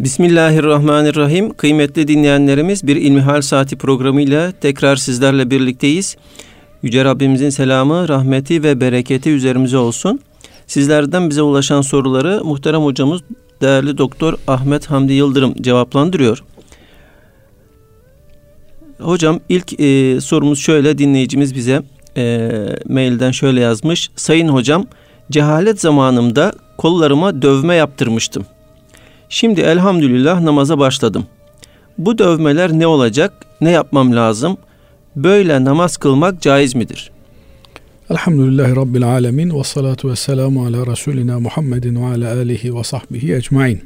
Bismillahirrahmanirrahim. Kıymetli dinleyenlerimiz bir İlmihal Saati programıyla tekrar sizlerle birlikteyiz. Yüce Rabbimizin selamı, rahmeti ve bereketi üzerimize olsun. Sizlerden bize ulaşan soruları muhterem hocamız değerli doktor Ahmet Hamdi Yıldırım cevaplandırıyor. Hocam ilk e, sorumuz şöyle dinleyicimiz bize e, mailden şöyle yazmış. Sayın hocam cehalet zamanımda kollarıma dövme yaptırmıştım. Şimdi elhamdülillah namaza başladım. Bu dövmeler ne olacak? Ne yapmam lazım? Böyle namaz kılmak caiz midir? Elhamdülillahi Rabbil Alemin ve salatu ve selamu ala Resulina Muhammedin ve ala alihi ve sahbihi ecmain.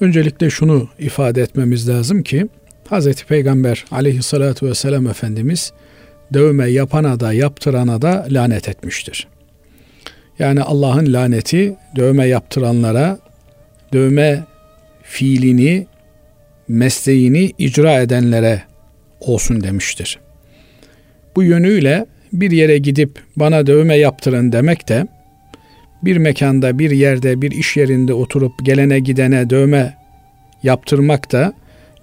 Öncelikle şunu ifade etmemiz lazım ki Hz. Peygamber aleyhissalatu vesselam Efendimiz dövme yapana da yaptırana da lanet etmiştir. Yani Allah'ın laneti dövme yaptıranlara, dövme fiilini, mesleğini icra edenlere olsun demiştir. Bu yönüyle bir yere gidip bana dövme yaptırın demek de bir mekanda, bir yerde, bir iş yerinde oturup gelene gidene dövme yaptırmak da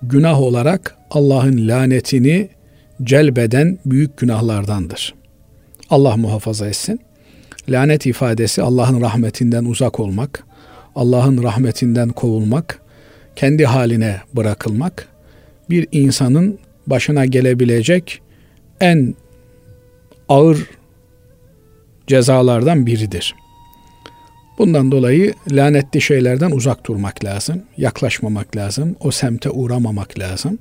günah olarak Allah'ın lanetini celbeden büyük günahlardandır. Allah muhafaza etsin. Lanet ifadesi Allah'ın rahmetinden uzak olmak, Allah'ın rahmetinden kovulmak, kendi haline bırakılmak, bir insanın başına gelebilecek en ağır cezalardan biridir. Bundan dolayı lanetli şeylerden uzak durmak lazım, yaklaşmamak lazım, o semte uğramamak lazım.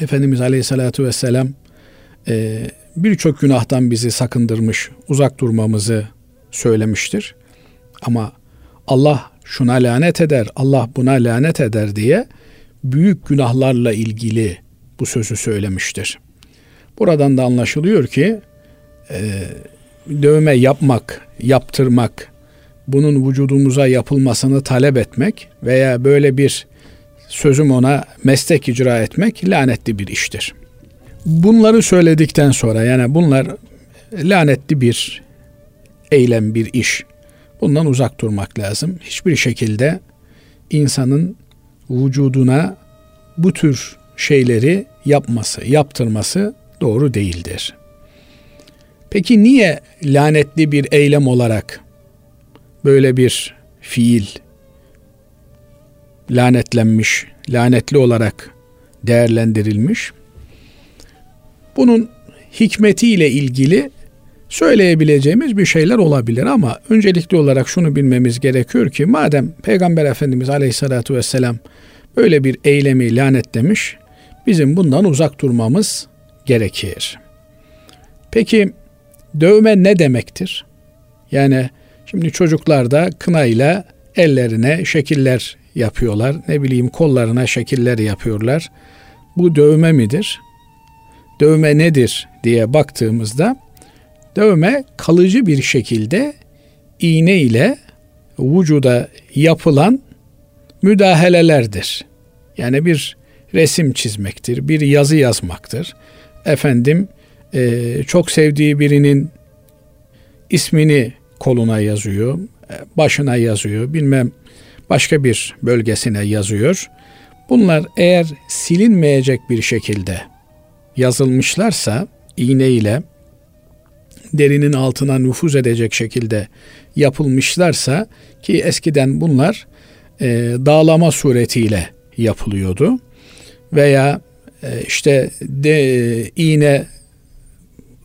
Efendimiz Aleyhisselatü Vesselam e, birçok günahtan bizi sakındırmış, uzak durmamızı söylemiştir. Ama Allah şuna lanet eder, Allah buna lanet eder diye büyük günahlarla ilgili bu sözü söylemiştir. Buradan da anlaşılıyor ki e, dövme yapmak, yaptırmak, bunun vücudumuza yapılmasını talep etmek veya böyle bir sözüm ona meslek icra etmek lanetli bir iştir. Bunları söyledikten sonra yani bunlar lanetli bir eylem, bir iş. Bundan uzak durmak lazım. Hiçbir şekilde insanın vücuduna bu tür şeyleri yapması, yaptırması doğru değildir. Peki niye lanetli bir eylem olarak böyle bir fiil lanetlenmiş, lanetli olarak değerlendirilmiş? Bunun hikmetiyle ilgili söyleyebileceğimiz bir şeyler olabilir ama öncelikli olarak şunu bilmemiz gerekiyor ki madem Peygamber Efendimiz Aleyhisselatü Vesselam böyle bir eylemi lanetlemiş, bizim bundan uzak durmamız gerekir. Peki dövme ne demektir? Yani şimdi çocuklar da kınayla ellerine şekiller yapıyorlar. Ne bileyim kollarına şekiller yapıyorlar. Bu dövme midir? Dövme nedir diye baktığımızda dövme kalıcı bir şekilde iğne ile vücuda yapılan müdahalelerdir. Yani bir resim çizmektir, bir yazı yazmaktır. Efendim e, çok sevdiği birinin ismini koluna yazıyor, e, başına yazıyor, bilmem başka bir bölgesine yazıyor. Bunlar eğer silinmeyecek bir şekilde yazılmışlarsa iğne ile derinin altına nüfuz edecek şekilde yapılmışlarsa ki eskiden bunlar e, dağlama suretiyle yapılıyordu veya e, işte de, iğne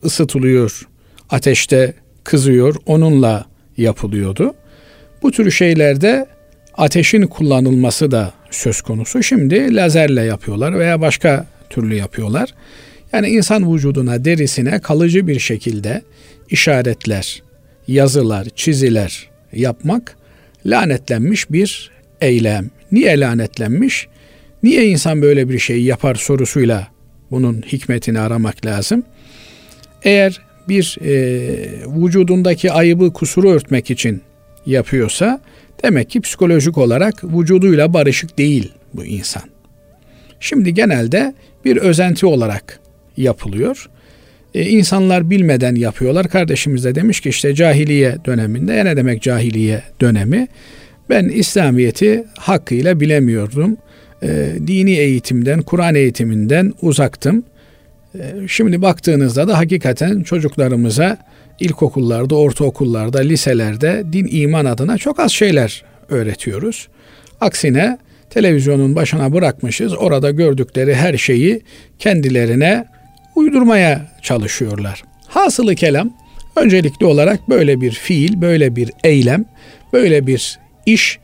ısıtılıyor, ateşte kızıyor, onunla yapılıyordu. Bu tür şeylerde ateşin kullanılması da söz konusu. Şimdi lazerle yapıyorlar veya başka türlü yapıyorlar. Yani insan vücuduna, derisine kalıcı bir şekilde işaretler, yazılar, çiziler yapmak lanetlenmiş bir eylem. Niye lanetlenmiş? Niye insan böyle bir şey yapar sorusuyla bunun hikmetini aramak lazım. Eğer bir e, vücudundaki ayıbı, kusuru örtmek için yapıyorsa demek ki psikolojik olarak vücuduyla barışık değil bu insan. Şimdi genelde bir özenti olarak yapılıyor. E, insanlar bilmeden yapıyorlar. Kardeşimiz de demiş ki işte cahiliye döneminde ya ne demek cahiliye dönemi? Ben İslamiyet'i hakkıyla bilemiyordum. E, dini eğitimden, Kur'an eğitiminden uzaktım. E, şimdi baktığınızda da hakikaten çocuklarımıza ilkokullarda, ortaokullarda, liselerde din iman adına çok az şeyler öğretiyoruz. Aksine televizyonun başına bırakmışız. Orada gördükleri her şeyi kendilerine uydurmaya çalışıyorlar. Hasılı kelam öncelikli olarak böyle bir fiil, böyle bir eylem, böyle bir iş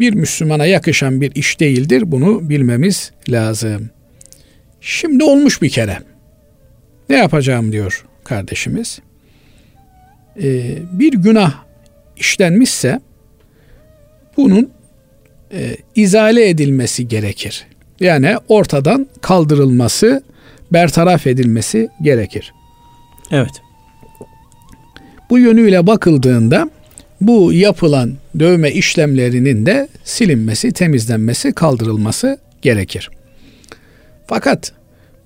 bir Müslümana yakışan bir iş değildir. Bunu bilmemiz lazım. Şimdi olmuş bir kere. Ne yapacağım diyor kardeşimiz. Ee, bir günah işlenmişse bunun e, izale edilmesi gerekir. Yani ortadan kaldırılması, bertaraf edilmesi gerekir. Evet. Bu yönüyle bakıldığında bu yapılan dövme işlemlerinin de silinmesi, temizlenmesi, kaldırılması gerekir. Fakat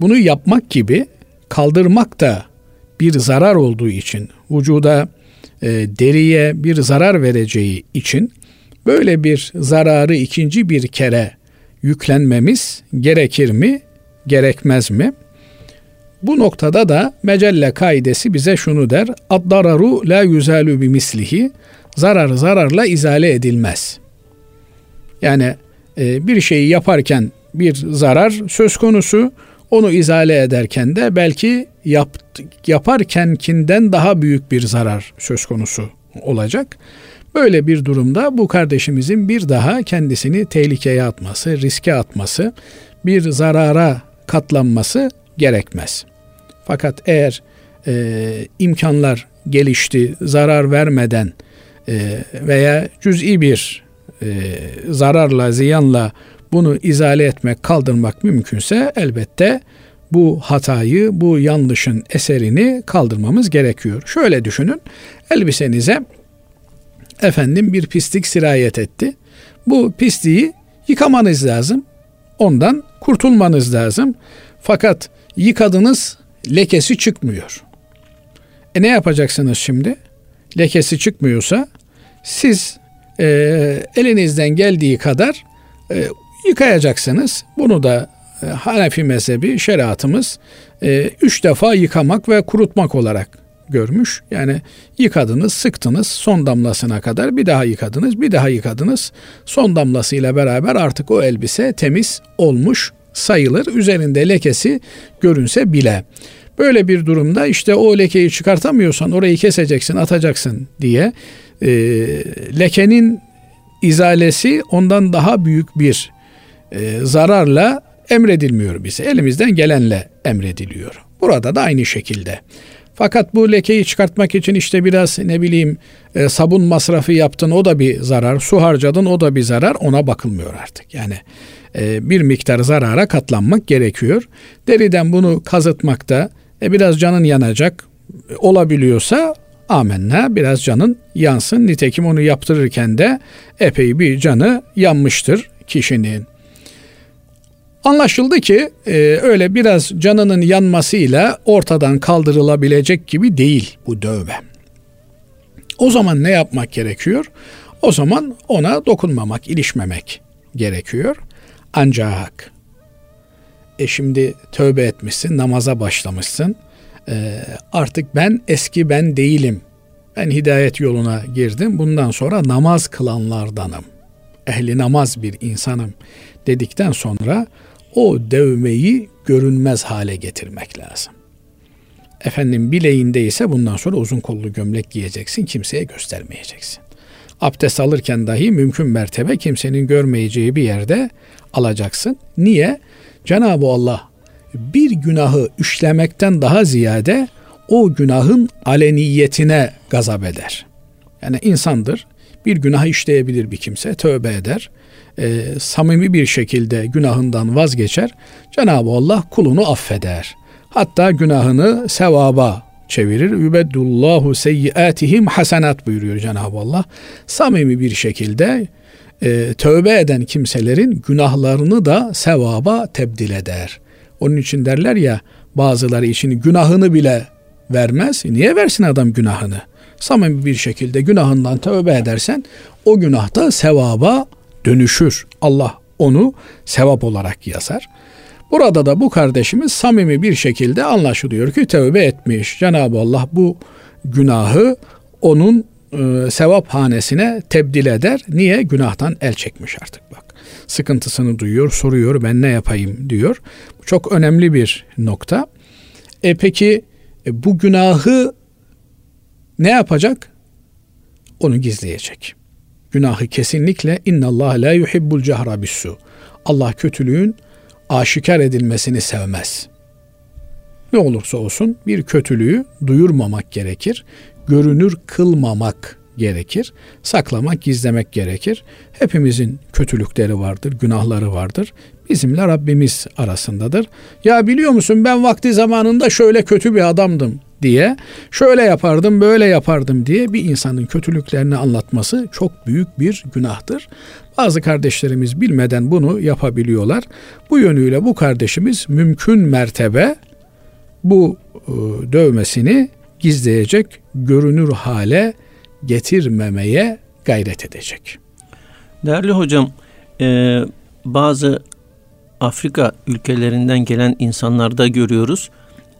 bunu yapmak gibi kaldırmak da bir zarar olduğu için, vücuda, e, deriye bir zarar vereceği için böyle bir zararı ikinci bir kere yüklenmemiz gerekir mi, gerekmez mi? Bu noktada da mecelle kaidesi bize şunu der. Ad-dararu la yuzalu bi mislihi. Zarar zararla izale edilmez. Yani e, bir şeyi yaparken bir zarar söz konusu. Onu izale ederken de belki yap, yaparkenkinden daha büyük bir zarar söz konusu olacak. Böyle bir durumda bu kardeşimizin bir daha kendisini tehlikeye atması, riske atması, bir zarara katlanması gerekmez. Fakat eğer e, imkanlar gelişti, zarar vermeden e, veya cüz'i bir e, zararla, ziyanla bunu izale etmek, kaldırmak mümkünse elbette bu hatayı, bu yanlışın eserini kaldırmamız gerekiyor. Şöyle düşünün, elbisenize efendim bir pislik sirayet etti. Bu pisliği yıkamanız lazım. Ondan kurtulmanız lazım. Fakat yıkadınız lekesi çıkmıyor. E ne yapacaksınız şimdi? Lekesi çıkmıyorsa siz e, elinizden geldiği kadar e, yıkayacaksınız. Bunu da e, Hanefi mezhebi şeriatımız e, üç defa yıkamak ve kurutmak olarak görmüş. Yani yıkadınız, sıktınız son damlasına kadar bir daha yıkadınız, bir daha yıkadınız. Son damlasıyla beraber artık o elbise temiz olmuş sayılır. Üzerinde lekesi görünse bile. Böyle bir durumda işte o lekeyi çıkartamıyorsan orayı keseceksin, atacaksın diye e, lekenin izalesi ondan daha büyük bir e, zararla emredilmiyor bize. Elimizden gelenle emrediliyor. Burada da aynı şekilde. Fakat bu lekeyi çıkartmak için işte biraz ne bileyim e, sabun masrafı yaptın o da bir zarar, su harcadın o da bir zarar ona bakılmıyor artık. Yani bir miktar zarara katlanmak gerekiyor. Deriden bunu kazıtmakta e, biraz canın yanacak olabiliyorsa amenna biraz canın yansın. Nitekim onu yaptırırken de epey bir canı yanmıştır kişinin. Anlaşıldı ki e, öyle biraz canının yanmasıyla ortadan kaldırılabilecek gibi değil bu dövme. O zaman ne yapmak gerekiyor? O zaman ona dokunmamak, ilişmemek gerekiyor. Ancak e şimdi tövbe etmişsin, namaza başlamışsın. E, artık ben eski ben değilim. Ben hidayet yoluna girdim. Bundan sonra namaz kılanlardanım. Ehli namaz bir insanım dedikten sonra o devmeyi görünmez hale getirmek lazım. Efendim bileğinde ise bundan sonra uzun kollu gömlek giyeceksin, kimseye göstermeyeceksin. Abdest alırken dahi mümkün mertebe kimsenin görmeyeceği bir yerde alacaksın. Niye? Cenab-ı Allah bir günahı işlemekten daha ziyade o günahın aleniyetine gazap eder. Yani insandır. Bir günah işleyebilir bir kimse, tövbe eder e, samimi bir şekilde günahından vazgeçer. Cenab-ı Allah kulunu affeder. Hatta günahını sevaba çevirir. Yübeddullahu seyyiatihim hasenat buyuruyor Cenab-ı Allah. Samimi bir şekilde e, tövbe eden kimselerin günahlarını da sevaba tebdil eder. Onun için derler ya bazıları için günahını bile vermez. Niye versin adam günahını? samimi bir şekilde günahından tövbe edersen o günahta sevaba dönüşür. Allah onu sevap olarak yazar. Burada da bu kardeşimiz samimi bir şekilde anlaşılıyor ki tövbe etmiş. Cenab-ı Allah bu günahı onun e, sevap hanesine tebdil eder. Niye? Günahtan el çekmiş artık bak. Sıkıntısını duyuyor, soruyor ben ne yapayım diyor. Çok önemli bir nokta. E peki e, bu günahı ne yapacak? Onu gizleyecek. Günahı kesinlikle inna Allah la yuhibbul cehra bissu. Allah kötülüğün aşikar edilmesini sevmez. Ne olursa olsun bir kötülüğü duyurmamak gerekir. Görünür kılmamak gerekir. Saklamak, gizlemek gerekir. Hepimizin kötülükleri vardır, günahları vardır. Bizimle Rabbimiz arasındadır. Ya biliyor musun ben vakti zamanında şöyle kötü bir adamdım diye şöyle yapardım böyle yapardım diye bir insanın kötülüklerini anlatması çok büyük bir günahtır. Bazı kardeşlerimiz bilmeden bunu yapabiliyorlar. Bu yönüyle bu kardeşimiz mümkün mertebe bu e, dövmesini gizleyecek, görünür hale getirmemeye gayret edecek. Değerli hocam, e, bazı Afrika ülkelerinden gelen insanlarda görüyoruz.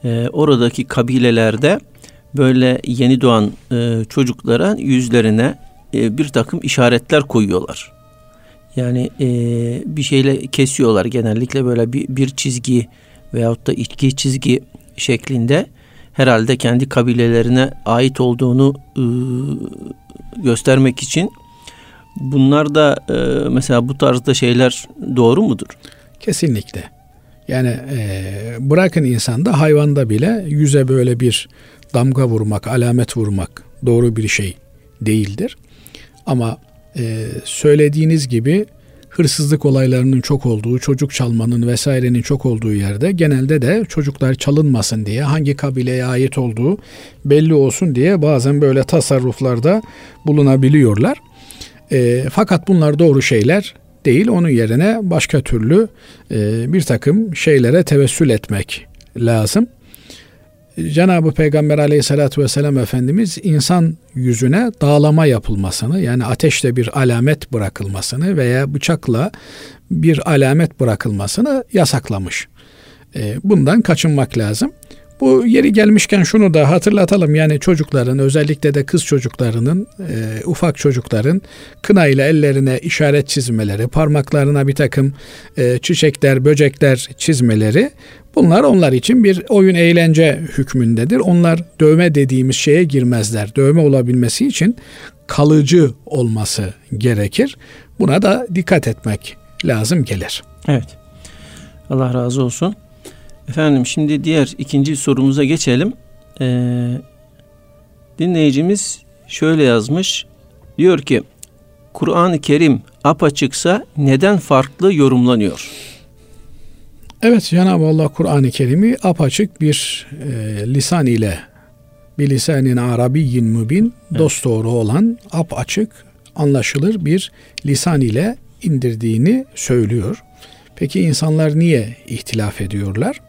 E, oradaki kabilelerde böyle yeni doğan e, çocuklara yüzlerine e, bir takım işaretler koyuyorlar. Yani e, bir şeyle kesiyorlar genellikle böyle bir, bir çizgi veyahut da iki çizgi şeklinde herhalde kendi kabilelerine ait olduğunu e, göstermek için bunlar da e, mesela bu tarzda şeyler doğru mudur? Kesinlikle. Yani e, bırakın insanda hayvanda bile yüze böyle bir damga vurmak, alamet vurmak doğru bir şey değildir. Ama e, söylediğiniz gibi hırsızlık olaylarının çok olduğu, çocuk çalmanın vesairenin çok olduğu yerde genelde de çocuklar çalınmasın diye hangi kabileye ait olduğu belli olsun diye bazen böyle tasarruflarda bulunabiliyorlar. E, fakat bunlar doğru şeyler değil. Onun yerine başka türlü e, bir takım şeylere tevessül etmek lazım. Cenab-ı Peygamber aleyhissalatü vesselam Efendimiz insan yüzüne dağlama yapılmasını yani ateşle bir alamet bırakılmasını veya bıçakla bir alamet bırakılmasını yasaklamış. E, bundan kaçınmak lazım. Bu yeri gelmişken şunu da hatırlatalım yani çocukların özellikle de kız çocuklarının e, ufak çocukların kına ile ellerine işaret çizmeleri, parmaklarına bir takım e, çiçekler, böcekler çizmeleri bunlar onlar için bir oyun eğlence hükmündedir. Onlar dövme dediğimiz şeye girmezler. Dövme olabilmesi için kalıcı olması gerekir. Buna da dikkat etmek lazım gelir. Evet. Allah razı olsun. Efendim şimdi diğer ikinci sorumuza geçelim. Ee, dinleyicimiz şöyle yazmış. Diyor ki Kur'an-ı Kerim apaçıksa neden farklı yorumlanıyor? Evet Cenab-ı Allah Kur'an-ı Kerim'i apaçık bir e, lisan ile bir lisanin arabiyyin mübin evet. dosdoğru olan apaçık anlaşılır bir lisan ile indirdiğini söylüyor. Peki insanlar niye ihtilaf ediyorlar?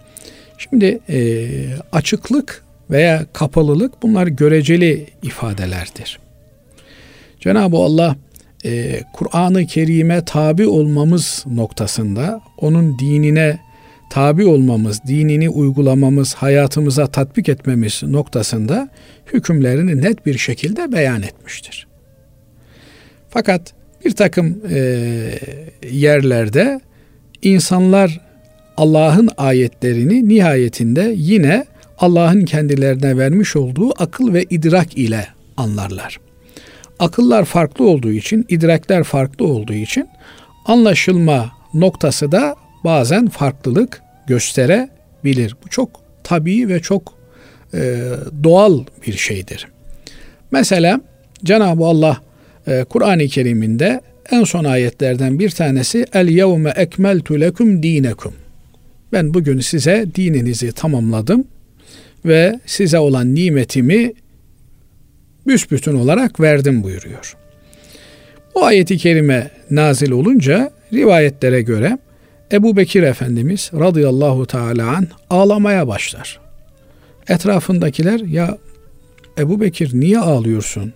Şimdi e, açıklık veya kapalılık bunlar göreceli ifadelerdir. Cenab-ı Allah e, Kur'an-ı Kerim'e tabi olmamız noktasında onun dinine tabi olmamız, dinini uygulamamız, hayatımıza tatbik etmemiz noktasında hükümlerini net bir şekilde beyan etmiştir. Fakat bir takım e, yerlerde insanlar Allah'ın ayetlerini nihayetinde yine Allah'ın kendilerine vermiş olduğu akıl ve idrak ile anlarlar. Akıllar farklı olduğu için, idrakler farklı olduğu için anlaşılma noktası da bazen farklılık gösterebilir. Bu çok tabii ve çok e, doğal bir şeydir. Mesela Cenab-ı Allah e, Kur'an-ı Kerim'inde en son ayetlerden bir tanesi El yevme ekmeltu lekum dinekum ben bugün size dininizi tamamladım ve size olan nimetimi büsbütün olarak verdim buyuruyor. Bu ayeti kerime nazil olunca rivayetlere göre Ebu Bekir Efendimiz radıyallahu teala an ağlamaya başlar. Etrafındakiler ya Ebu Bekir niye ağlıyorsun?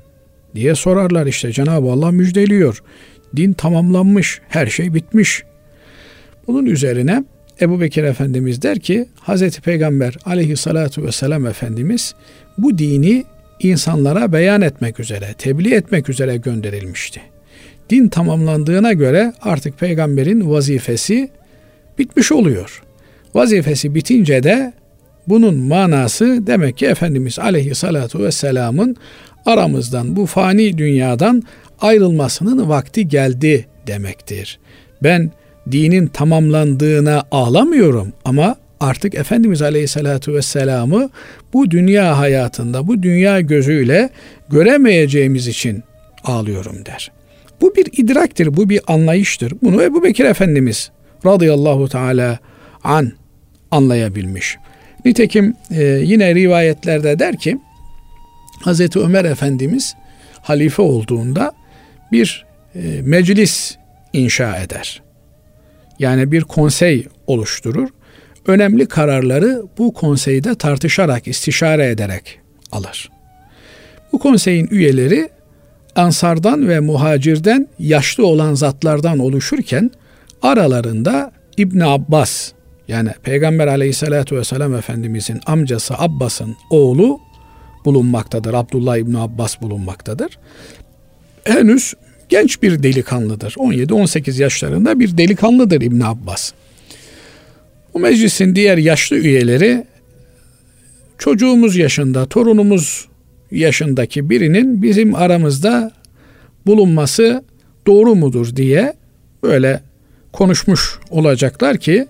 diye sorarlar işte Cenab-ı Allah müjdeliyor. Din tamamlanmış, her şey bitmiş. Bunun üzerine Ebu Bekir Efendimiz der ki Hazreti Peygamber aleyhissalatu vesselam Efendimiz bu dini insanlara beyan etmek üzere, tebliğ etmek üzere gönderilmişti. Din tamamlandığına göre artık peygamberin vazifesi bitmiş oluyor. Vazifesi bitince de bunun manası demek ki Efendimiz aleyhissalatu vesselamın aramızdan bu fani dünyadan ayrılmasının vakti geldi demektir. Ben dinin tamamlandığına ağlamıyorum ama artık Efendimiz Aleyhisselatü Vesselam'ı bu dünya hayatında, bu dünya gözüyle göremeyeceğimiz için ağlıyorum der. Bu bir idraktir, bu bir anlayıştır. Bunu Ebu Bekir Efendimiz radıyallahu teala an anlayabilmiş. Nitekim e, yine rivayetlerde der ki Hazreti Ömer Efendimiz halife olduğunda bir e, meclis inşa eder. Yani bir konsey oluşturur. Önemli kararları bu konseyde tartışarak, istişare ederek alır. Bu konseyin üyeleri Ansardan ve muhacirden yaşlı olan zatlardan oluşurken aralarında İbn Abbas yani Peygamber aleyhissalatü vesselam Efendimizin amcası Abbas'ın oğlu bulunmaktadır. Abdullah İbn Abbas bulunmaktadır. Henüz genç bir delikanlıdır. 17-18 yaşlarında bir delikanlıdır İbn Abbas. Bu meclisin diğer yaşlı üyeleri çocuğumuz yaşında, torunumuz yaşındaki birinin bizim aramızda bulunması doğru mudur diye böyle konuşmuş olacaklar ki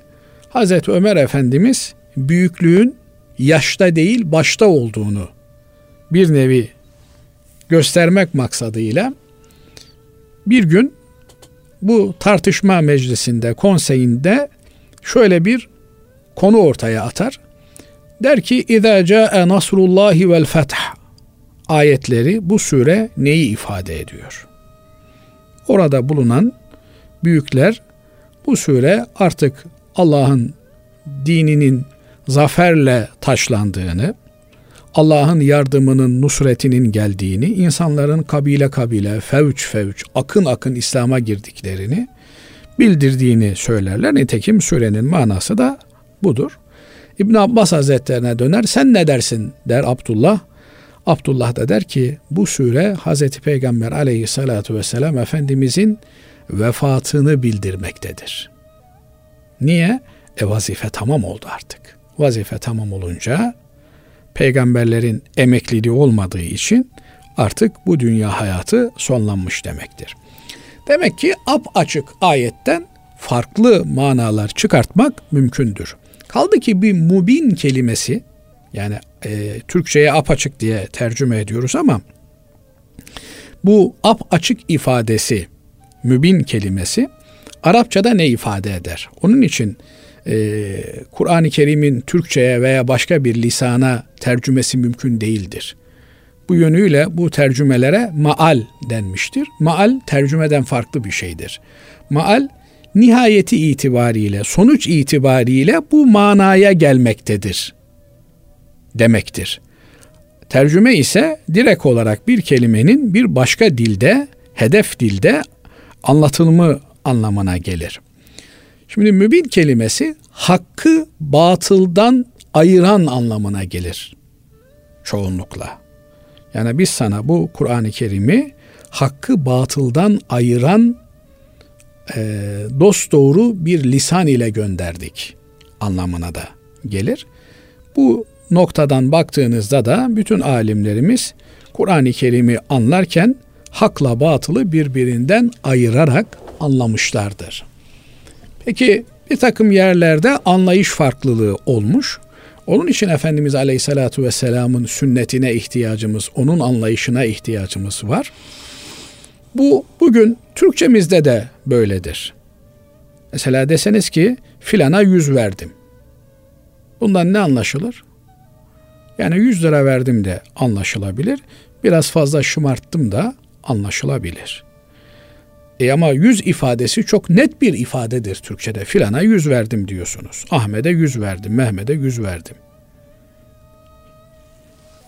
Hazreti Ömer Efendimiz büyüklüğün yaşta değil başta olduğunu bir nevi göstermek maksadıyla bir gün bu tartışma meclisinde, konseyinde şöyle bir konu ortaya atar. Der ki İzâ câe nasrullahi vel feth ayetleri bu sure neyi ifade ediyor? Orada bulunan büyükler bu sure artık Allah'ın dininin zaferle taşlandığını, Allah'ın yardımının, nusretinin geldiğini, insanların kabile kabile, fevç fevç, akın akın İslam'a girdiklerini bildirdiğini söylerler. Nitekim surenin manası da budur. İbn Abbas Hazretlerine döner. Sen ne dersin der Abdullah. Abdullah da der ki bu sure Hazreti Peygamber aleyhissalatu vesselam Efendimizin vefatını bildirmektedir. Niye? E vazife tamam oldu artık. Vazife tamam olunca peygamberlerin emekliliği olmadığı için artık bu dünya hayatı sonlanmış demektir. Demek ki ap açık ayetten farklı manalar çıkartmak mümkündür. Kaldı ki bir mubin kelimesi yani e, Türkçe'ye apaçık diye tercüme ediyoruz ama bu ap açık ifadesi mübin kelimesi Arapçada ne ifade eder? Onun için e, Kur'an-ı Kerim'in Türkçe'ye veya başka bir lisana tercümesi mümkün değildir. Bu yönüyle bu tercümelere maal denmiştir. Maal tercümeden farklı bir şeydir. Maal nihayeti itibariyle, sonuç itibariyle bu manaya gelmektedir demektir. Tercüme ise direkt olarak bir kelimenin bir başka dilde, hedef dilde anlatılımı anlamına gelir. Şimdi mübin kelimesi hakkı batıldan ayıran anlamına gelir çoğunlukla. Yani biz sana bu Kur'an-ı Kerim'i hakkı batıldan ayıran e, dost doğru bir lisan ile gönderdik anlamına da gelir. Bu noktadan baktığınızda da bütün alimlerimiz Kur'an-ı Kerim'i anlarken hakla batılı birbirinden ayırarak anlamışlardır. Peki bir takım yerlerde anlayış farklılığı olmuş. Onun için Efendimiz Aleyhisselatü Vesselam'ın sünnetine ihtiyacımız, onun anlayışına ihtiyacımız var. Bu bugün Türkçemizde de böyledir. Mesela deseniz ki filana yüz verdim. Bundan ne anlaşılır? Yani 100 lira verdim de anlaşılabilir. Biraz fazla şımarttım da anlaşılabilir. E ama yüz ifadesi çok net bir ifadedir Türkçede. Filana yüz verdim diyorsunuz. Ahmet'e yüz verdim, Mehmet'e yüz verdim.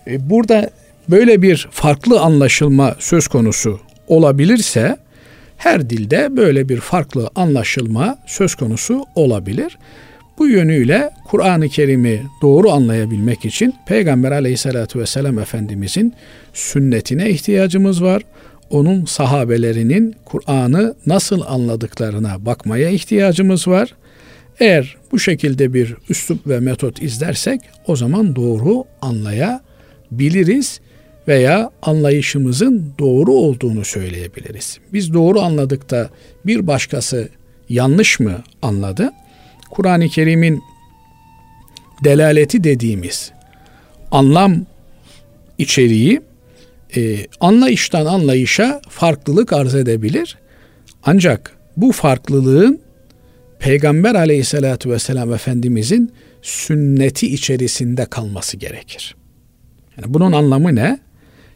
E burada böyle bir farklı anlaşılma söz konusu olabilirse her dilde böyle bir farklı anlaşılma söz konusu olabilir. Bu yönüyle Kur'an-ı Kerim'i doğru anlayabilmek için Peygamber aleyhissalatü vesselam Efendimizin sünnetine ihtiyacımız var. Onun sahabelerinin Kur'an'ı nasıl anladıklarına bakmaya ihtiyacımız var. Eğer bu şekilde bir üslup ve metot izlersek o zaman doğru anlayabiliriz veya anlayışımızın doğru olduğunu söyleyebiliriz. Biz doğru anladık da bir başkası yanlış mı anladı? Kur'an-ı Kerim'in delaleti dediğimiz anlam içeriği e, anlayıştan anlayışa farklılık arz edebilir. Ancak bu farklılığın Peygamber aleyhissalatü vesselam Efendimizin sünneti içerisinde kalması gerekir. Yani bunun anlamı ne?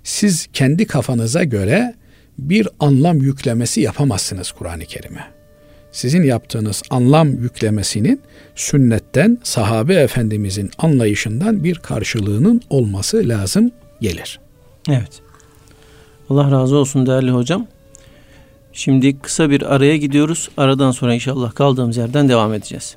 Siz kendi kafanıza göre bir anlam yüklemesi yapamazsınız Kur'an-ı Kerim'e. Sizin yaptığınız anlam yüklemesinin sünnetten, sahabe efendimizin anlayışından bir karşılığının olması lazım gelir. Evet. Allah razı olsun değerli hocam. Şimdi kısa bir araya gidiyoruz. Aradan sonra inşallah kaldığımız yerden devam edeceğiz.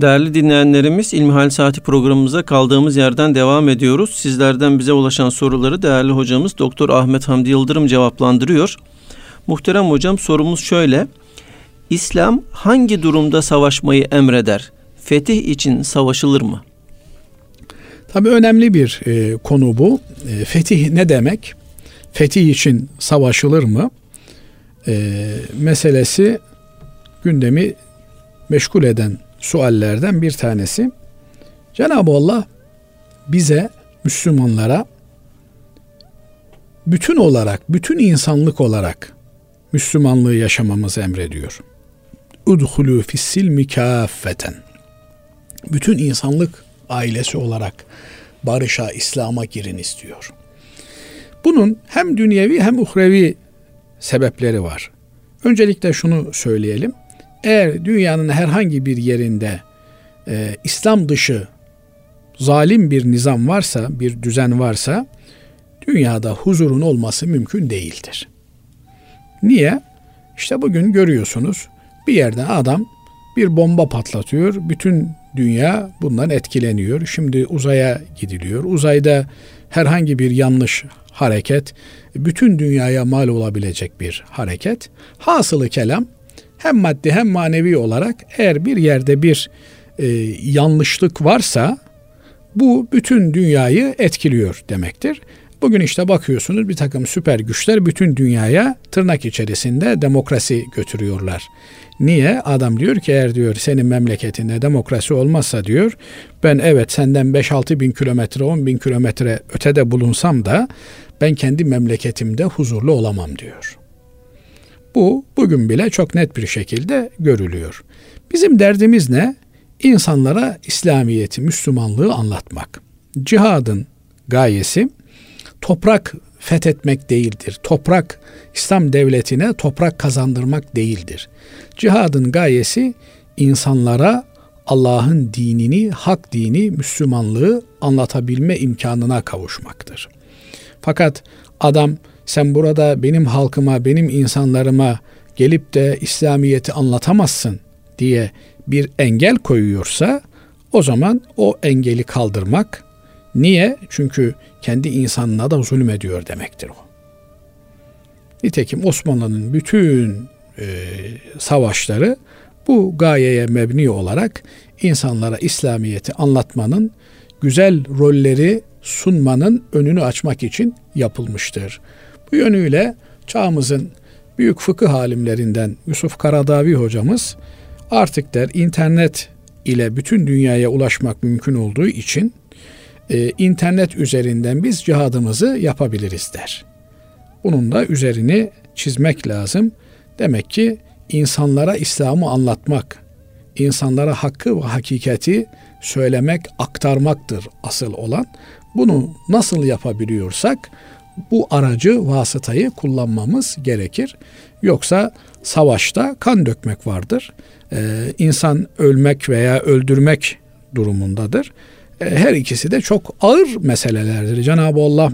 Değerli dinleyenlerimiz İlmihal Saati programımıza kaldığımız yerden devam ediyoruz. Sizlerden bize ulaşan soruları değerli hocamız Doktor Ahmet Hamdi Yıldırım cevaplandırıyor. Muhterem hocam sorumuz şöyle. İslam hangi durumda savaşmayı emreder? Fetih için savaşılır mı? Tabi önemli bir e, konu bu. E, fetih ne demek? Fetih için savaşılır mı? E, meselesi gündemi meşgul eden suallerden bir tanesi. Cenab-ı Allah bize Müslümanlara bütün olarak, bütün insanlık olarak Müslümanlığı yaşamamızı emrediyor. Udhulu fissilmi kâffeten. Bütün insanlık ailesi olarak barışa, İslam'a girin istiyor. Bunun hem dünyevi hem uhrevi sebepleri var. Öncelikle şunu söyleyelim. Eğer dünyanın herhangi bir yerinde e, İslam dışı zalim bir nizam varsa, bir düzen varsa dünyada huzurun olması mümkün değildir. Niye? İşte bugün görüyorsunuz bir yerden adam bir bomba patlatıyor. Bütün dünya bundan etkileniyor. Şimdi uzaya gidiliyor. Uzayda herhangi bir yanlış hareket bütün dünyaya mal olabilecek bir hareket. Hasılı kelam hem maddi hem manevi olarak eğer bir yerde bir e, yanlışlık varsa bu bütün dünyayı etkiliyor demektir. Bugün işte bakıyorsunuz bir takım süper güçler bütün dünyaya tırnak içerisinde demokrasi götürüyorlar. Niye? Adam diyor ki eğer diyor senin memleketinde demokrasi olmazsa diyor ben evet senden 5-6 bin kilometre 10 bin kilometre ötede bulunsam da ben kendi memleketimde huzurlu olamam diyor. Bu bugün bile çok net bir şekilde görülüyor. Bizim derdimiz ne? İnsanlara İslamiyeti, Müslümanlığı anlatmak. Cihadın gayesi toprak fethetmek değildir. Toprak İslam devletine toprak kazandırmak değildir. Cihadın gayesi insanlara Allah'ın dinini, hak dini, Müslümanlığı anlatabilme imkanına kavuşmaktır. Fakat adam sen burada benim halkıma, benim insanlarıma gelip de İslamiyet'i anlatamazsın diye bir engel koyuyorsa o zaman o engeli kaldırmak niye? Çünkü kendi insanına da zulüm ediyor demektir o. Nitekim Osmanlı'nın bütün e, savaşları bu gayeye mebni olarak insanlara İslamiyet'i anlatmanın, güzel rolleri sunmanın önünü açmak için yapılmıştır. Bu yönüyle çağımızın büyük fıkıh alimlerinden Yusuf Karadavi hocamız artık der internet ile bütün dünyaya ulaşmak mümkün olduğu için e, internet üzerinden biz cihadımızı yapabiliriz der. Bunun da üzerini çizmek lazım. Demek ki insanlara İslam'ı anlatmak, insanlara hakkı ve hakikati söylemek, aktarmaktır asıl olan. Bunu nasıl yapabiliyorsak bu aracı, vasıtayı kullanmamız gerekir. Yoksa savaşta kan dökmek vardır. Ee, insan ölmek veya öldürmek durumundadır. E, her ikisi de çok ağır meselelerdir. Cenab-ı Allah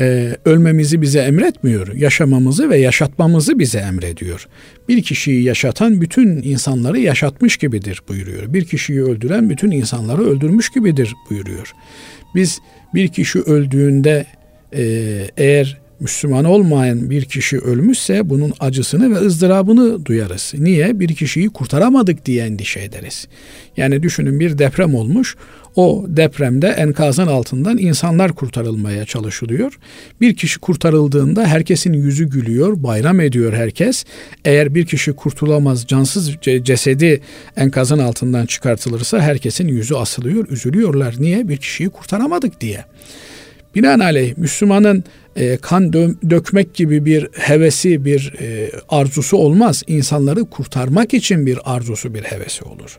e, ölmemizi bize emretmiyor. Yaşamamızı ve yaşatmamızı bize emrediyor. Bir kişiyi yaşatan bütün insanları yaşatmış gibidir buyuruyor. Bir kişiyi öldüren bütün insanları öldürmüş gibidir buyuruyor. Biz bir kişi öldüğünde e, eğer Müslüman olmayan bir kişi ölmüşse bunun acısını ve ızdırabını duyarız. Niye? Bir kişiyi kurtaramadık diye endişe ederiz. Yani düşünün bir deprem olmuş. O depremde enkazın altından insanlar kurtarılmaya çalışılıyor. Bir kişi kurtarıldığında herkesin yüzü gülüyor, bayram ediyor herkes. Eğer bir kişi kurtulamaz, cansız cesedi enkazın altından çıkartılırsa herkesin yüzü asılıyor, üzülüyorlar. Niye? Bir kişiyi kurtaramadık diye. Binaenaleyh Müslümanın e, kan dö- dökmek gibi bir hevesi, bir e, arzusu olmaz. İnsanları kurtarmak için bir arzusu, bir hevesi olur.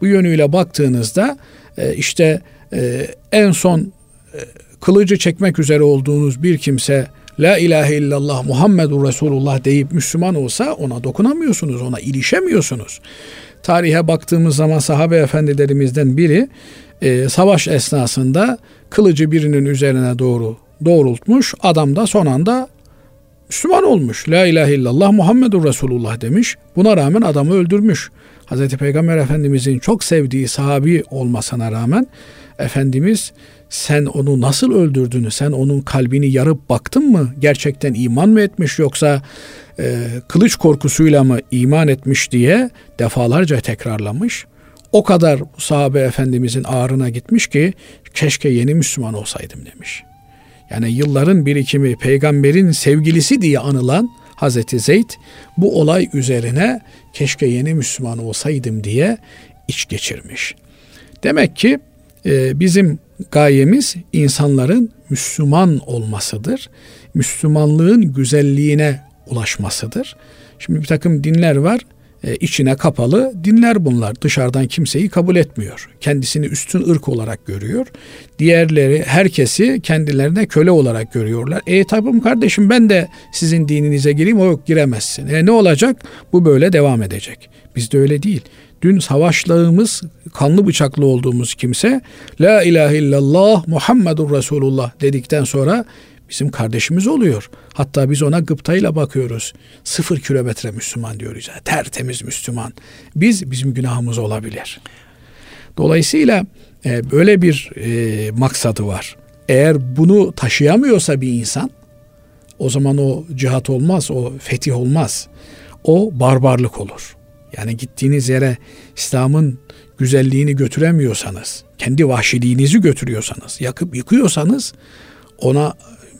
Bu yönüyle baktığınızda e, işte e, en son e, kılıcı çekmek üzere olduğunuz bir kimse La ilahe illallah Muhammedur Resulullah deyip Müslüman olsa ona dokunamıyorsunuz, ona ilişemiyorsunuz. Tarihe baktığımız zaman sahabe efendilerimizden biri e, savaş esnasında kılıcı birinin üzerine doğru doğrultmuş. Adam da son anda Müslüman olmuş. La ilahe illallah Muhammedur Resulullah demiş. Buna rağmen adamı öldürmüş. Hazreti Peygamber Efendimizin çok sevdiği sahabi olmasına rağmen Efendimiz sen onu nasıl öldürdün? Sen onun kalbini yarıp baktın mı? Gerçekten iman mı etmiş yoksa e, kılıç korkusuyla mı iman etmiş diye defalarca tekrarlamış. O kadar sahabe efendimizin ağrına gitmiş ki keşke yeni Müslüman olsaydım demiş. Yani yılların birikimi peygamberin sevgilisi diye anılan Hazreti Zeyd bu olay üzerine keşke yeni Müslüman olsaydım diye iç geçirmiş. Demek ki e, bizim gayemiz insanların Müslüman olmasıdır. Müslümanlığın güzelliğine ulaşmasıdır. Şimdi bir takım dinler var e, içine kapalı dinler bunlar. Dışarıdan kimseyi kabul etmiyor. Kendisini üstün ırk olarak görüyor. Diğerleri herkesi kendilerine köle olarak görüyorlar. E tabi kardeşim ben de sizin dininize gireyim o yok giremezsin. E ne olacak? Bu böyle devam edecek. Bizde öyle değil. Dün savaşlığımız, kanlı bıçaklı olduğumuz kimse La ilahe illallah Muhammedur Resulullah dedikten sonra bizim kardeşimiz oluyor. Hatta biz ona gıptayla bakıyoruz. Sıfır kilometre Müslüman diyoruz. Ya, tertemiz Müslüman. Biz bizim günahımız olabilir. Dolayısıyla e, böyle bir e, maksadı var. Eğer bunu taşıyamıyorsa bir insan o zaman o cihat olmaz, o fetih olmaz. O barbarlık olur. Yani gittiğiniz yere İslam'ın güzelliğini götüremiyorsanız, kendi vahşiliğinizi götürüyorsanız, yakıp yıkıyorsanız ona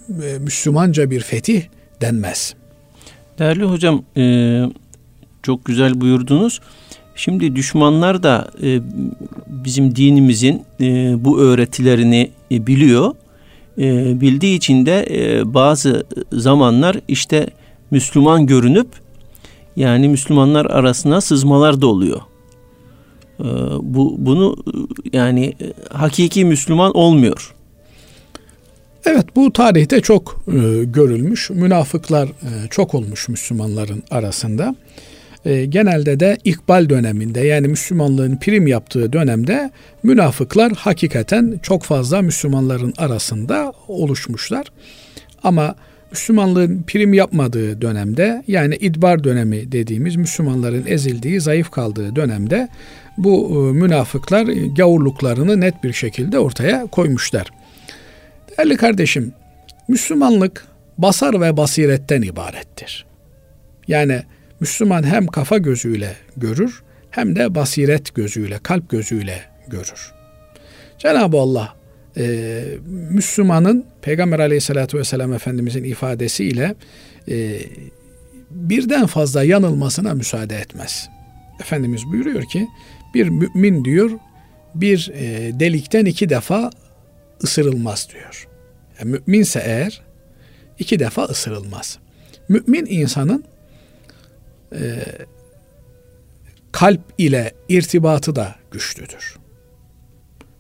e, Müslümanca bir fetih denmez. Değerli hocam e, çok güzel buyurdunuz. Şimdi düşmanlar da e, bizim dinimizin bu öğretilerini biliyor. bildiği için de bazı zamanlar işte Müslüman görünüp yani Müslümanlar arasına sızmalar da oluyor. bu bunu yani hakiki Müslüman olmuyor. Evet bu tarihte çok e, görülmüş. Münafıklar e, çok olmuş Müslümanların arasında. E, genelde de ikbal döneminde yani Müslümanlığın prim yaptığı dönemde münafıklar hakikaten çok fazla Müslümanların arasında oluşmuşlar. Ama Müslümanlığın prim yapmadığı dönemde yani idbar dönemi dediğimiz Müslümanların ezildiği, zayıf kaldığı dönemde bu e, münafıklar gavurluklarını net bir şekilde ortaya koymuşlar. Değerli kardeşim, Müslümanlık basar ve basiretten ibarettir. Yani Müslüman hem kafa gözüyle görür hem de basiret gözüyle, kalp gözüyle görür. Cenab-ı Allah e, Müslümanın Peygamber aleyhissalatü vesselam Efendimizin ifadesiyle e, birden fazla yanılmasına müsaade etmez. Efendimiz buyuruyor ki bir mümin diyor bir e, delikten iki defa ısırılmaz diyor. Yani müminse eğer iki defa ısırılmaz. Mümin insanın e, kalp ile irtibatı da güçlüdür.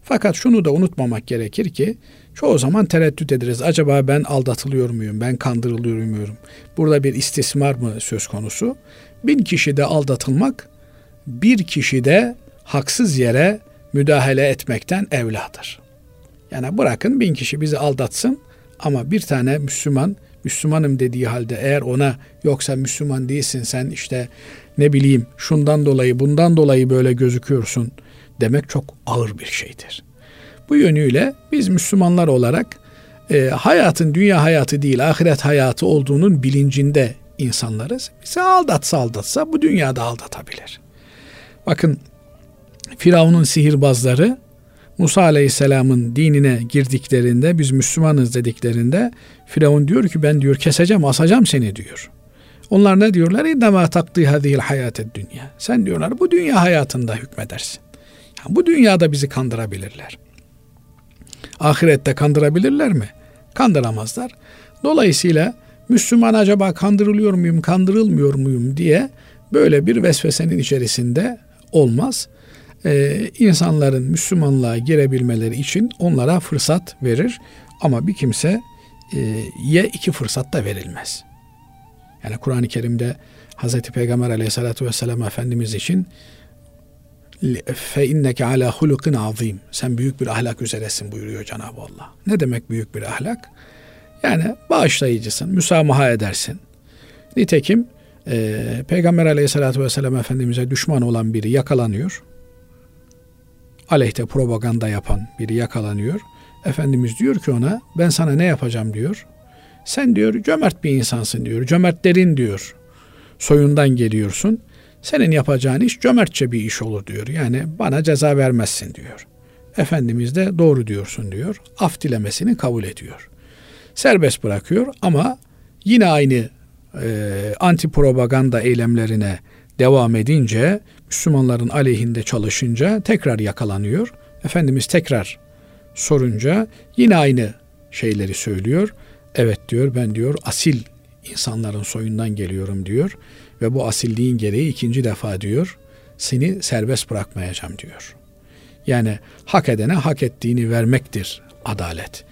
Fakat şunu da unutmamak gerekir ki çoğu zaman tereddüt ederiz. Acaba ben aldatılıyor muyum? Ben kandırılıyor muyum? Burada bir istismar mı söz konusu? Bin kişide aldatılmak bir kişide haksız yere müdahale etmekten evladır. Yani bırakın bin kişi bizi aldatsın ama bir tane Müslüman Müslümanım dediği halde eğer ona yoksa Müslüman değilsin sen işte ne bileyim şundan dolayı bundan dolayı böyle gözüküyorsun demek çok ağır bir şeydir. Bu yönüyle biz Müslümanlar olarak e, hayatın dünya hayatı değil ahiret hayatı olduğunun bilincinde insanlarız. Bizi aldatsa aldatsa bu dünyada aldatabilir. Bakın Firavun'un sihirbazları Musa Aleyhisselam'ın dinine girdiklerinde biz Müslümanız dediklerinde Firavun diyor ki ben diyor keseceğim asacağım seni diyor. Onlar ne diyorlar? İnnema takdi hadihil hayatet dünya. Sen diyorlar bu dünya hayatında hükmedersin. Yani bu dünyada bizi kandırabilirler. Ahirette kandırabilirler mi? Kandıramazlar. Dolayısıyla Müslüman acaba kandırılıyor muyum, kandırılmıyor muyum diye böyle bir vesvesenin içerisinde olmaz. Ee, insanların Müslümanlığa girebilmeleri için onlara fırsat verir. Ama bir kimse e, ye iki fırsat da verilmez. Yani Kur'an-ı Kerim'de Hz. Peygamber aleyhissalatü vesselam Efendimiz için fe inneke ala hulukin azim. Sen büyük bir ahlak üzeresin buyuruyor Cenab-ı Allah. Ne demek büyük bir ahlak? Yani bağışlayıcısın, müsamaha edersin. Nitekim e, Peygamber aleyhissalatü vesselam Efendimiz'e düşman olan biri yakalanıyor. Aleyhte propaganda yapan biri yakalanıyor. Efendimiz diyor ki ona ben sana ne yapacağım diyor. Sen diyor cömert bir insansın diyor. Cömertlerin diyor. Soyundan geliyorsun. Senin yapacağın iş cömertçe bir iş olur diyor. Yani bana ceza vermezsin diyor. Efendimiz de doğru diyorsun diyor. Af dilemesini kabul ediyor. Serbest bırakıyor ama yine aynı e, anti propaganda eylemlerine devam edince Müslümanların aleyhinde çalışınca tekrar yakalanıyor. Efendimiz tekrar sorunca yine aynı şeyleri söylüyor. Evet diyor ben diyor asil insanların soyundan geliyorum diyor ve bu asilliğin gereği ikinci defa diyor seni serbest bırakmayacağım diyor. Yani hak edene hak ettiğini vermektir adalet.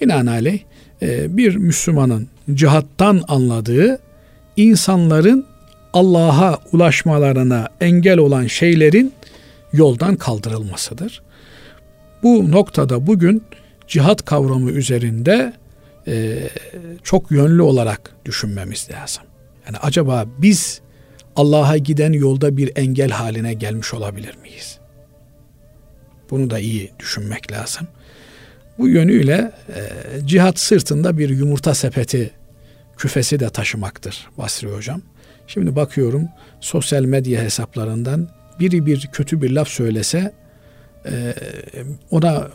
Binaenaleyh e, bir Müslümanın cihattan anladığı insanların Allah'a ulaşmalarına engel olan şeylerin yoldan kaldırılmasıdır. Bu noktada bugün cihat kavramı üzerinde e, çok yönlü olarak düşünmemiz lazım. Yani acaba biz Allah'a giden yolda bir engel haline gelmiş olabilir miyiz? Bunu da iyi düşünmek lazım. Bu yönüyle e, cihat sırtında bir yumurta sepeti küfesi de taşımaktır Basri Hocam. Şimdi bakıyorum sosyal medya hesaplarından biri bir kötü bir laf söylese e, ona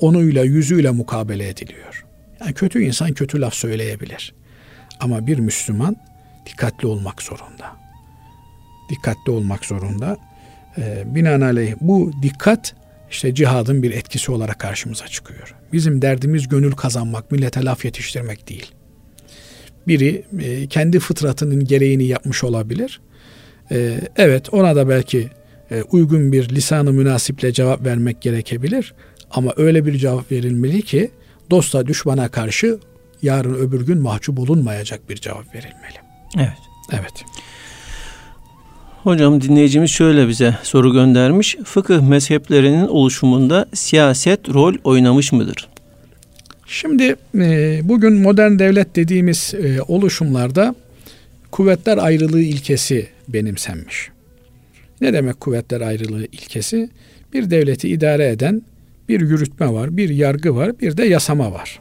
onuyla yüzüyle mukabele ediliyor. Yani kötü insan kötü laf söyleyebilir. Ama bir Müslüman dikkatli olmak zorunda. Dikkatli olmak zorunda. Ee, binaenaleyh bu dikkat işte cihadın bir etkisi olarak karşımıza çıkıyor. Bizim derdimiz gönül kazanmak, millete laf yetiştirmek değil. Biri e, kendi fıtratının gereğini yapmış olabilir. E, evet ona da belki e, uygun bir lisanı münasiple cevap vermek gerekebilir. Ama öyle bir cevap verilmeli ki dosta düşmana karşı yarın öbür gün mahcup olunmayacak bir cevap verilmeli. Evet. Evet. Hocam dinleyicimiz şöyle bize soru göndermiş. Fıkıh mezheplerinin oluşumunda siyaset rol oynamış mıdır? Şimdi e, bugün modern devlet dediğimiz e, oluşumlarda kuvvetler ayrılığı ilkesi benimsenmiş. Ne demek kuvvetler ayrılığı ilkesi? Bir devleti idare eden bir yürütme var, bir yargı var, bir de yasama var.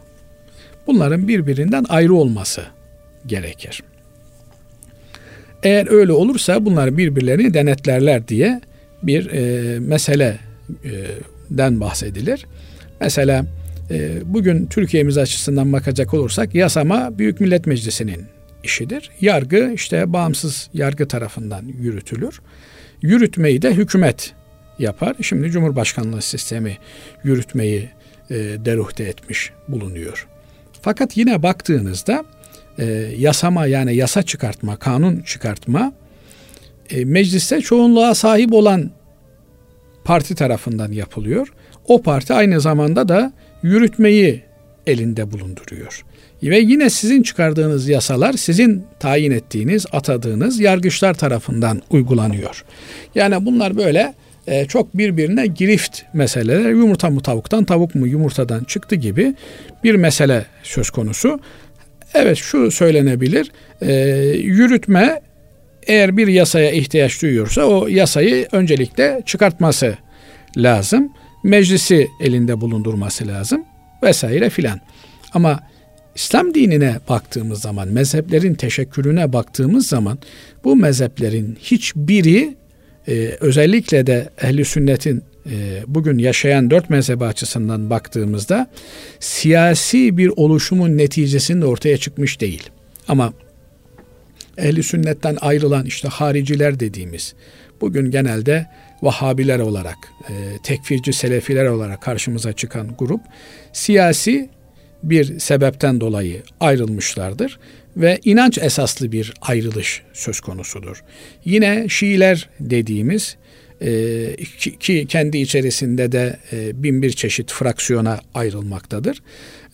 Bunların birbirinden ayrı olması gerekir. Eğer öyle olursa bunlar birbirlerini denetlerler diye bir e, meseleden bahsedilir. Mesela e, bugün Türkiye'miz açısından bakacak olursak yasama Büyük Millet Meclisi'nin işidir. Yargı işte bağımsız yargı tarafından yürütülür. Yürütmeyi de hükümet yapar. Şimdi Cumhurbaşkanlığı sistemi yürütmeyi e, deruhte etmiş bulunuyor. Fakat yine baktığınızda e, yasama yani yasa çıkartma, kanun çıkartma e, mecliste çoğunluğa sahip olan parti tarafından yapılıyor. O parti aynı zamanda da yürütmeyi elinde bulunduruyor. Ve yine sizin çıkardığınız yasalar sizin tayin ettiğiniz, atadığınız yargıçlar tarafından uygulanıyor. Yani bunlar böyle e, çok birbirine girift meseleler. Yumurta mı tavuktan, tavuk mu yumurtadan çıktı gibi bir mesele söz konusu. Evet şu söylenebilir. E, yürütme eğer bir yasaya ihtiyaç duyuyorsa o yasayı öncelikle çıkartması lazım. Meclisi elinde bulundurması lazım vesaire filan. Ama İslam dinine baktığımız zaman, mezheplerin teşekkürüne baktığımız zaman bu mezheplerin hiçbiri e, özellikle de ehli sünnetin e, bugün yaşayan dört mezhebi açısından baktığımızda siyasi bir oluşumun neticesinde ortaya çıkmış değil. Ama ehli sünnetten ayrılan işte hariciler dediğimiz bugün genelde Vahabiler olarak, e, tekfirci Selefiler olarak karşımıza çıkan grup siyasi bir sebepten dolayı ayrılmışlardır ve inanç esaslı bir ayrılış söz konusudur. Yine Şiiler dediğimiz e, ki kendi içerisinde de e, bin bir çeşit fraksiyona ayrılmaktadır.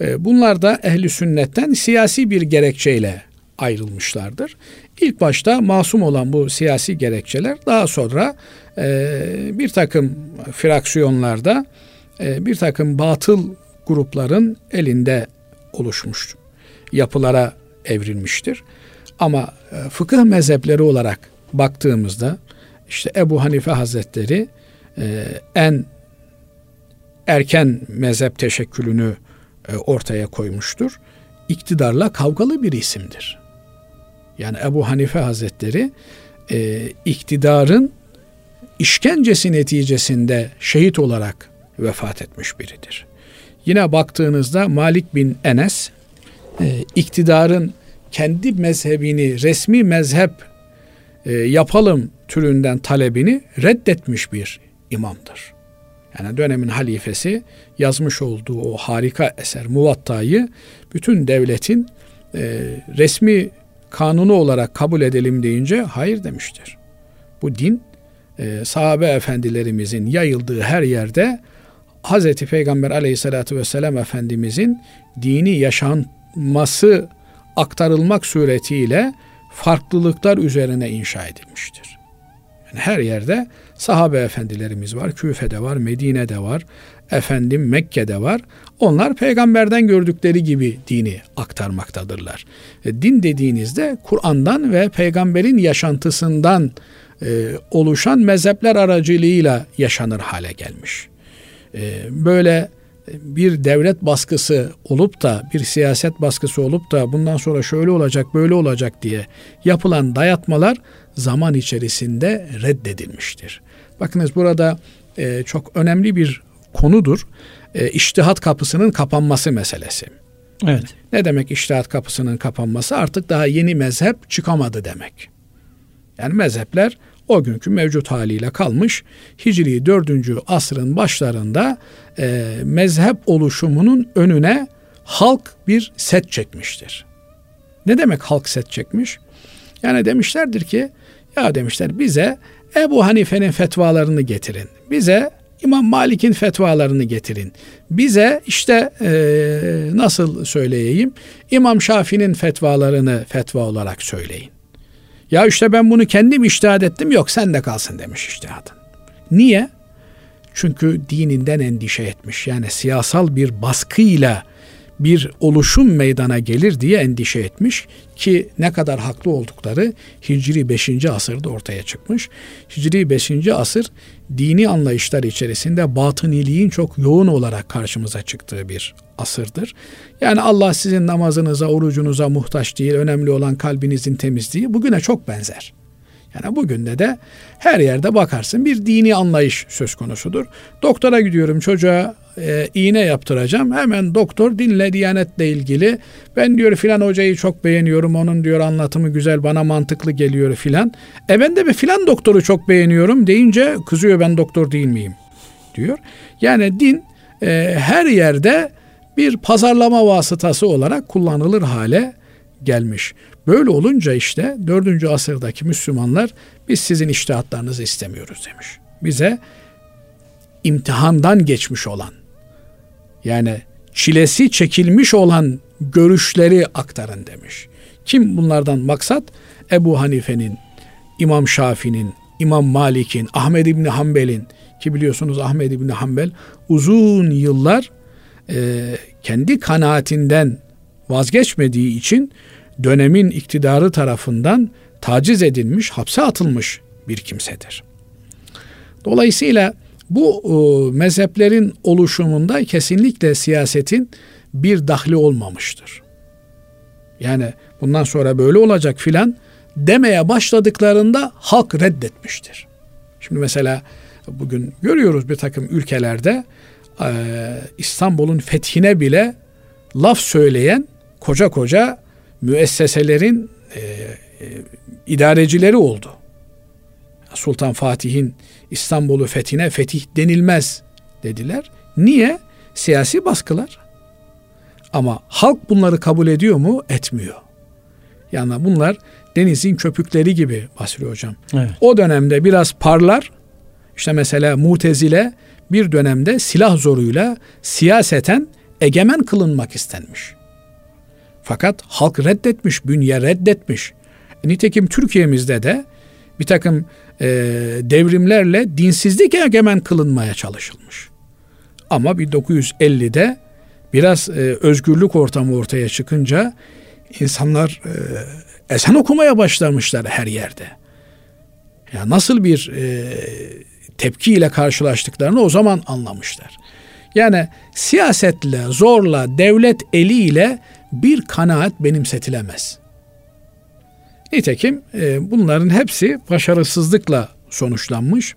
E, bunlar da ehli sünnetten siyasi bir gerekçeyle ayrılmışlardır. İlk başta masum olan bu siyasi gerekçeler daha sonra bir takım fraksiyonlarda bir takım batıl grupların elinde oluşmuş yapılara evrilmiştir. Ama e, fıkıh mezhepleri olarak baktığımızda işte Ebu Hanife Hazretleri e, en erken mezhep teşekkülünü e, ortaya koymuştur. İktidarla kavgalı bir isimdir. Yani Ebu Hanife Hazretleri iktidarın işkencesi neticesinde şehit olarak vefat etmiş biridir. Yine baktığınızda Malik bin Enes e, iktidarın kendi mezhebini resmi mezhep e, yapalım türünden talebini reddetmiş bir imamdır. Yani dönemin halifesi yazmış olduğu o harika eser Muvatta'yı bütün devletin e, resmi kanunu olarak kabul edelim deyince hayır demiştir. Bu din e, sahabe efendilerimizin yayıldığı her yerde Hz. Peygamber aleyhissalatü vesselam Efendimizin dini yaşanması aktarılmak suretiyle farklılıklar üzerine inşa edilmiştir. Yani her yerde sahabe efendilerimiz var. Küfe'de var, Medine'de var, efendim Mekke'de var. Onlar peygamberden gördükleri gibi dini aktarmaktadırlar. E, din dediğinizde Kur'an'dan ve peygamberin yaşantısından e, oluşan mezhepler aracılığıyla yaşanır hale gelmiş. Ee, böyle bir devlet baskısı olup da bir siyaset baskısı olup da bundan sonra şöyle olacak böyle olacak diye yapılan dayatmalar zaman içerisinde reddedilmiştir. Bakınız burada e, çok önemli bir konudur. E, iştihat kapısının kapanması meselesi. Evet. Ne demek iştihat kapısının kapanması? Artık daha yeni mezhep çıkamadı demek. Yani mezhepler o günkü mevcut haliyle kalmış. Hicri 4. asrın başlarında e, mezhep oluşumunun önüne halk bir set çekmiştir. Ne demek halk set çekmiş? Yani demişlerdir ki ya demişler bize Ebu Hanife'nin fetvalarını getirin. Bize İmam Malik'in fetvalarını getirin. Bize işte e, nasıl söyleyeyim İmam Şafii'nin fetvalarını fetva olarak söyleyin. Ya işte ben bunu kendim iştihad ettim yok sen de kalsın demiş iştihadın. Niye? Çünkü dininden endişe etmiş. Yani siyasal bir baskıyla bir oluşum meydana gelir diye endişe etmiş ki ne kadar haklı oldukları Hicri 5. asırda ortaya çıkmış. Hicri 5. asır dini anlayışlar içerisinde batıniliğin çok yoğun olarak karşımıza çıktığı bir asırdır. Yani Allah sizin namazınıza, orucunuza muhtaç değil. Önemli olan kalbinizin temizliği bugüne çok benzer. Yani bugün de de her yerde bakarsın bir dini anlayış söz konusudur. Doktora gidiyorum çocuğa e, iğne yaptıracağım. Hemen doktor dinle diyanetle ilgili. Ben diyor filan hocayı çok beğeniyorum. Onun diyor anlatımı güzel bana mantıklı geliyor filan. E ben de bir filan doktoru çok beğeniyorum deyince kızıyor ben doktor değil miyim diyor. Yani din e, her yerde bir pazarlama vasıtası olarak kullanılır hale gelmiş. Böyle olunca işte 4. asırdaki Müslümanlar biz sizin iştihatlarınızı istemiyoruz demiş. Bize imtihandan geçmiş olan yani çilesi çekilmiş olan görüşleri aktarın demiş. Kim bunlardan maksat? Ebu Hanife'nin, İmam Şafii'nin, İmam Malik'in, Ahmed İbni Hanbel'in ki biliyorsunuz Ahmed İbni Hanbel uzun yıllar e, kendi kanaatinden vazgeçmediği için dönemin iktidarı tarafından taciz edilmiş, hapse atılmış bir kimsedir. Dolayısıyla bu e, mezheplerin oluşumunda kesinlikle siyasetin bir dahli olmamıştır. Yani bundan sonra böyle olacak filan demeye başladıklarında halk reddetmiştir. Şimdi mesela bugün görüyoruz bir takım ülkelerde e, İstanbul'un fethine bile laf söyleyen koca koca müesseselerin e, e, idarecileri oldu. Sultan Fatih'in İstanbul'u fethine fetih denilmez dediler. Niye? Siyasi baskılar. Ama halk bunları kabul ediyor mu? Etmiyor. Yani bunlar denizin köpükleri gibi Basri Hocam. Evet. O dönemde biraz parlar. İşte mesela Mutezile bir dönemde silah zoruyla siyaseten egemen kılınmak istenmiş. Fakat halk reddetmiş, bünye reddetmiş. E, nitekim Türkiye'mizde de bir takım e, devrimlerle dinsizlik egemen kılınmaya çalışılmış. Ama 1950'de biraz e, özgürlük ortamı ortaya çıkınca insanlar e, ezan okumaya başlamışlar her yerde. Ya nasıl bir e, tepkiyle karşılaştıklarını o zaman anlamışlar. Yani siyasetle, zorla, devlet eliyle bir kanaat benimsetilemez. Nitekim e, bunların hepsi başarısızlıkla sonuçlanmış.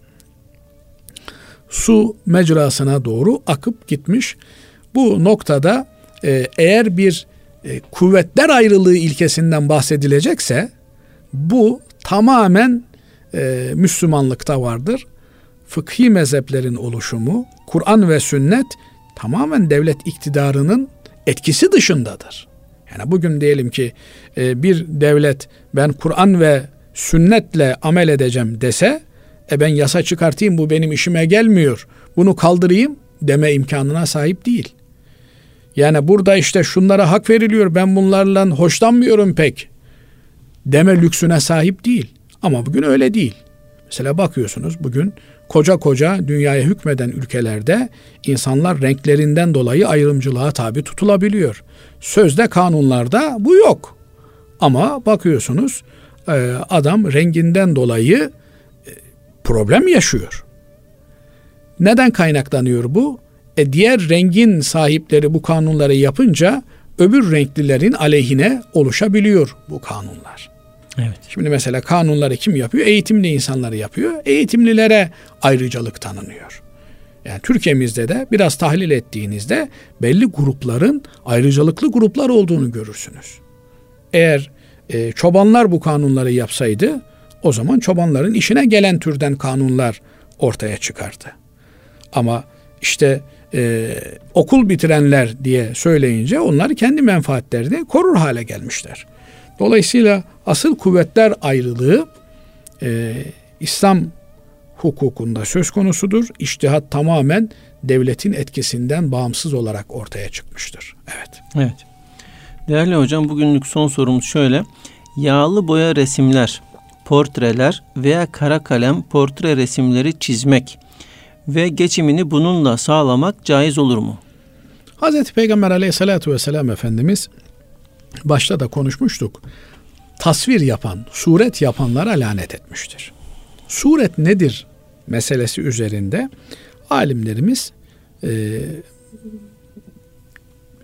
Su mecrasına doğru akıp gitmiş. Bu noktada e, eğer bir e, kuvvetler ayrılığı ilkesinden bahsedilecekse bu tamamen e, Müslümanlıkta vardır. Fıkhi mezheplerin oluşumu, Kur'an ve sünnet tamamen devlet iktidarının etkisi dışındadır. Yani bugün diyelim ki e, bir devlet ben Kur'an ve sünnetle amel edeceğim dese e ben yasa çıkartayım bu benim işime gelmiyor. Bunu kaldırayım deme imkanına sahip değil. Yani burada işte şunlara hak veriliyor ben bunlarla hoşlanmıyorum pek deme lüksüne sahip değil. Ama bugün öyle değil. Mesela bakıyorsunuz bugün koca koca dünyaya hükmeden ülkelerde insanlar renklerinden dolayı ayrımcılığa tabi tutulabiliyor. Sözde kanunlarda bu yok. Ama bakıyorsunuz e, adam renginden dolayı e, problem yaşıyor. Neden kaynaklanıyor bu? E diğer rengin sahipleri bu kanunları yapınca öbür renklilerin aleyhine oluşabiliyor bu kanunlar. Evet. Şimdi mesela kanunları kim yapıyor? Eğitimli insanları yapıyor. Eğitimlilere ayrıcalık tanınıyor. Yani Türkiye'mizde de biraz tahlil ettiğinizde belli grupların ayrıcalıklı gruplar olduğunu görürsünüz. Eğer e, çobanlar bu kanunları yapsaydı o zaman çobanların işine gelen türden kanunlar ortaya çıkardı. Ama işte e, okul bitirenler diye söyleyince onlar kendi menfaatlerini korur hale gelmişler. Dolayısıyla asıl kuvvetler ayrılığı e, İslam hukukunda söz konusudur. İçtihat tamamen devletin etkisinden bağımsız olarak ortaya çıkmıştır. Evet. Evet. Değerli hocam bugünlük son sorumuz şöyle. Yağlı boya resimler, portreler veya kara kalem portre resimleri çizmek ve geçimini bununla sağlamak caiz olur mu? Hazreti Peygamber aleyhissalatü vesselam Efendimiz başta da konuşmuştuk. Tasvir yapan, suret yapanlara lanet etmiştir. Suret nedir meselesi üzerinde alimlerimiz e,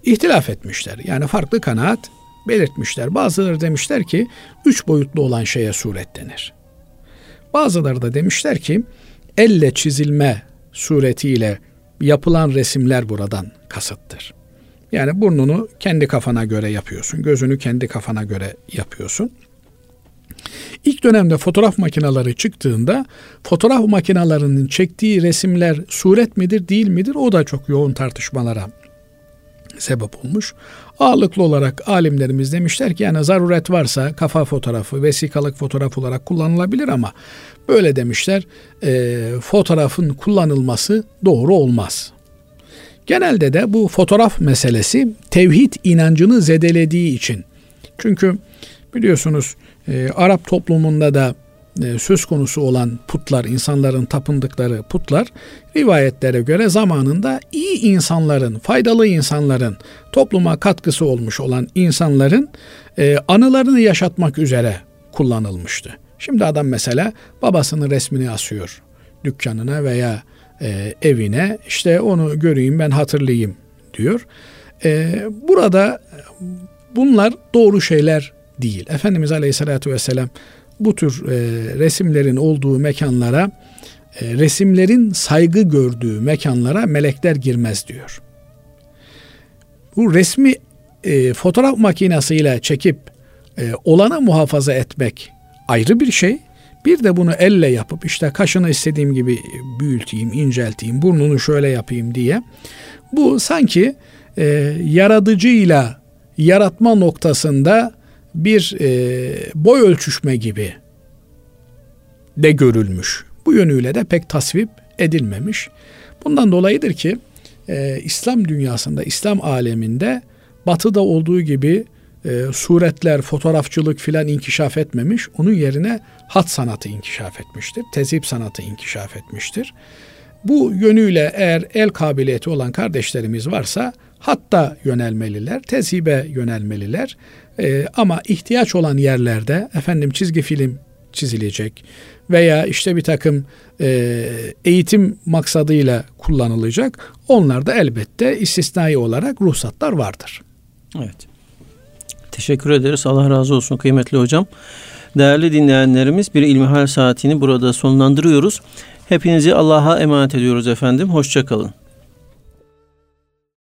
ihtilaf etmişler. Yani farklı kanaat belirtmişler. Bazıları demişler ki üç boyutlu olan şeye suret denir. Bazıları da demişler ki elle çizilme suretiyle yapılan resimler buradan kasıttır. Yani burnunu kendi kafana göre yapıyorsun. Gözünü kendi kafana göre yapıyorsun. İlk dönemde fotoğraf makineleri çıktığında fotoğraf makinelerinin çektiği resimler suret midir değil midir o da çok yoğun tartışmalara sebep olmuş. Ağırlıklı olarak alimlerimiz demişler ki yani zaruret varsa kafa fotoğrafı, vesikalık fotoğraf olarak kullanılabilir ama böyle demişler e, fotoğrafın kullanılması doğru olmaz. Genelde de bu fotoğraf meselesi tevhid inancını zedelediği için. Çünkü biliyorsunuz e, Arap toplumunda da e, söz konusu olan putlar, insanların tapındıkları putlar rivayetlere göre zamanında iyi insanların, faydalı insanların, topluma katkısı olmuş olan insanların e, anılarını yaşatmak üzere kullanılmıştı. Şimdi adam mesela babasının resmini asıyor dükkanına veya e, evine işte onu göreyim ben hatırlayayım diyor. E, burada bunlar doğru şeyler değil. Efendimiz Aleyhisselatü Vesselam bu tür e, resimlerin olduğu mekanlara e, resimlerin saygı gördüğü mekanlara melekler girmez diyor. Bu resmi e, fotoğraf makinesiyle çekip e, olanı muhafaza etmek ayrı bir şey. Bir de bunu elle yapıp işte kaşını istediğim gibi büyüteyim, incelteyim, burnunu şöyle yapayım diye. Bu sanki e, yaratıcıyla yaratma noktasında bir e, boy ölçüşme gibi de görülmüş. Bu yönüyle de pek tasvip edilmemiş. Bundan dolayıdır ki e, İslam dünyasında, İslam aleminde batıda olduğu gibi e, suretler, fotoğrafçılık filan inkişaf etmemiş. Onun yerine hat sanatı inkişaf etmiştir. Tezip sanatı inkişaf etmiştir. Bu yönüyle eğer el kabiliyeti olan kardeşlerimiz varsa hatta yönelmeliler, tezibe yönelmeliler. E, ama ihtiyaç olan yerlerde efendim çizgi film çizilecek veya işte bir takım e, eğitim maksadıyla kullanılacak. Onlarda elbette istisnai olarak ruhsatlar vardır. Evet. Teşekkür ederiz. Allah razı olsun kıymetli hocam. Değerli dinleyenlerimiz bir İlmihal saatini burada sonlandırıyoruz. Hepinizi Allah'a emanet ediyoruz efendim. Hoşçakalın.